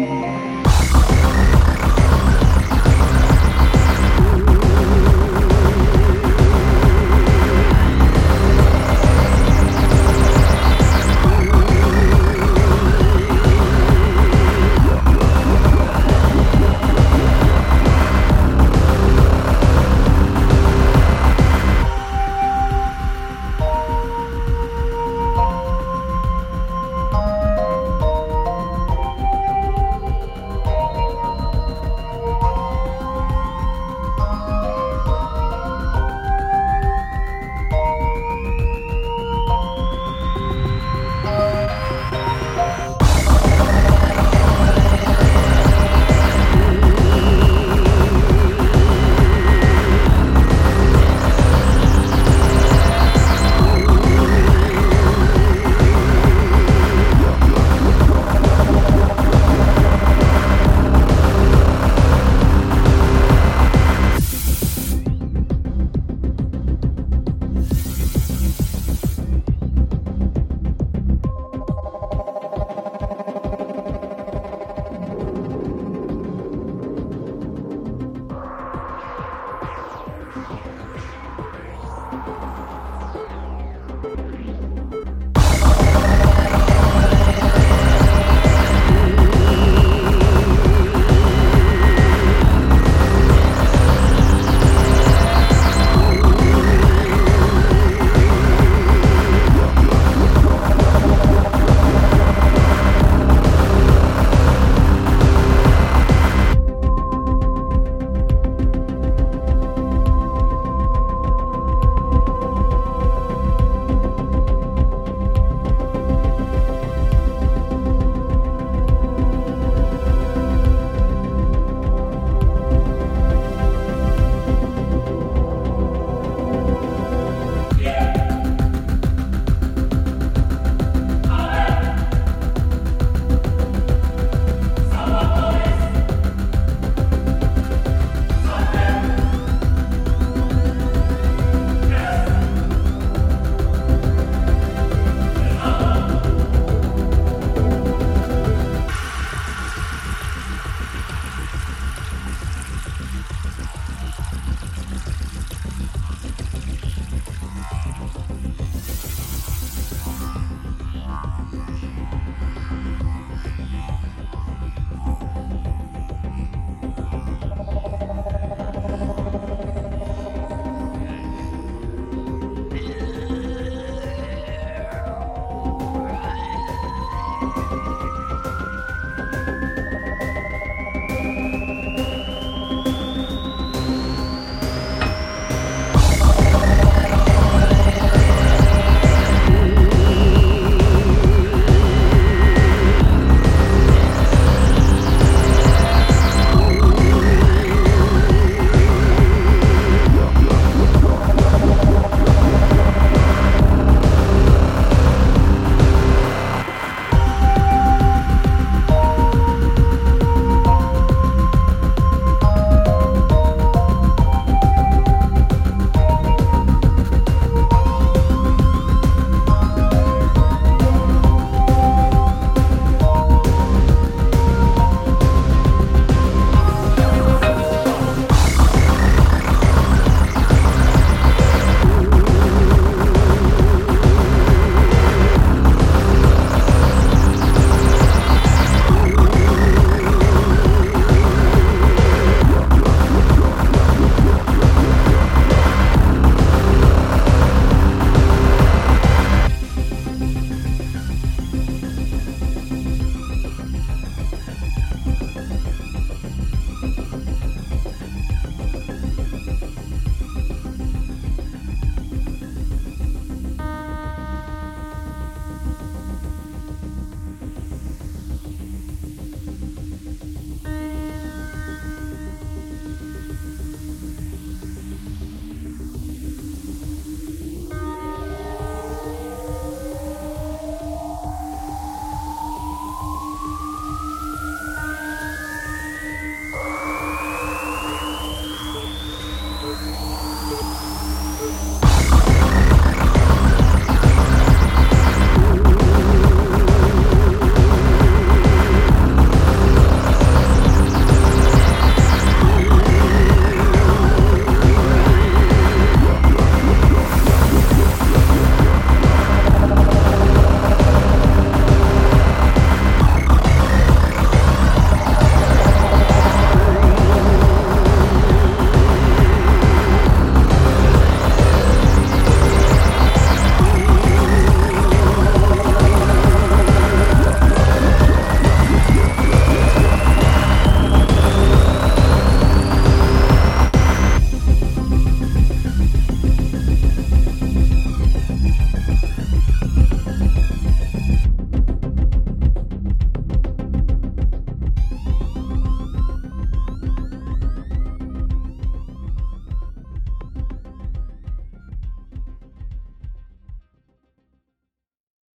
Bye.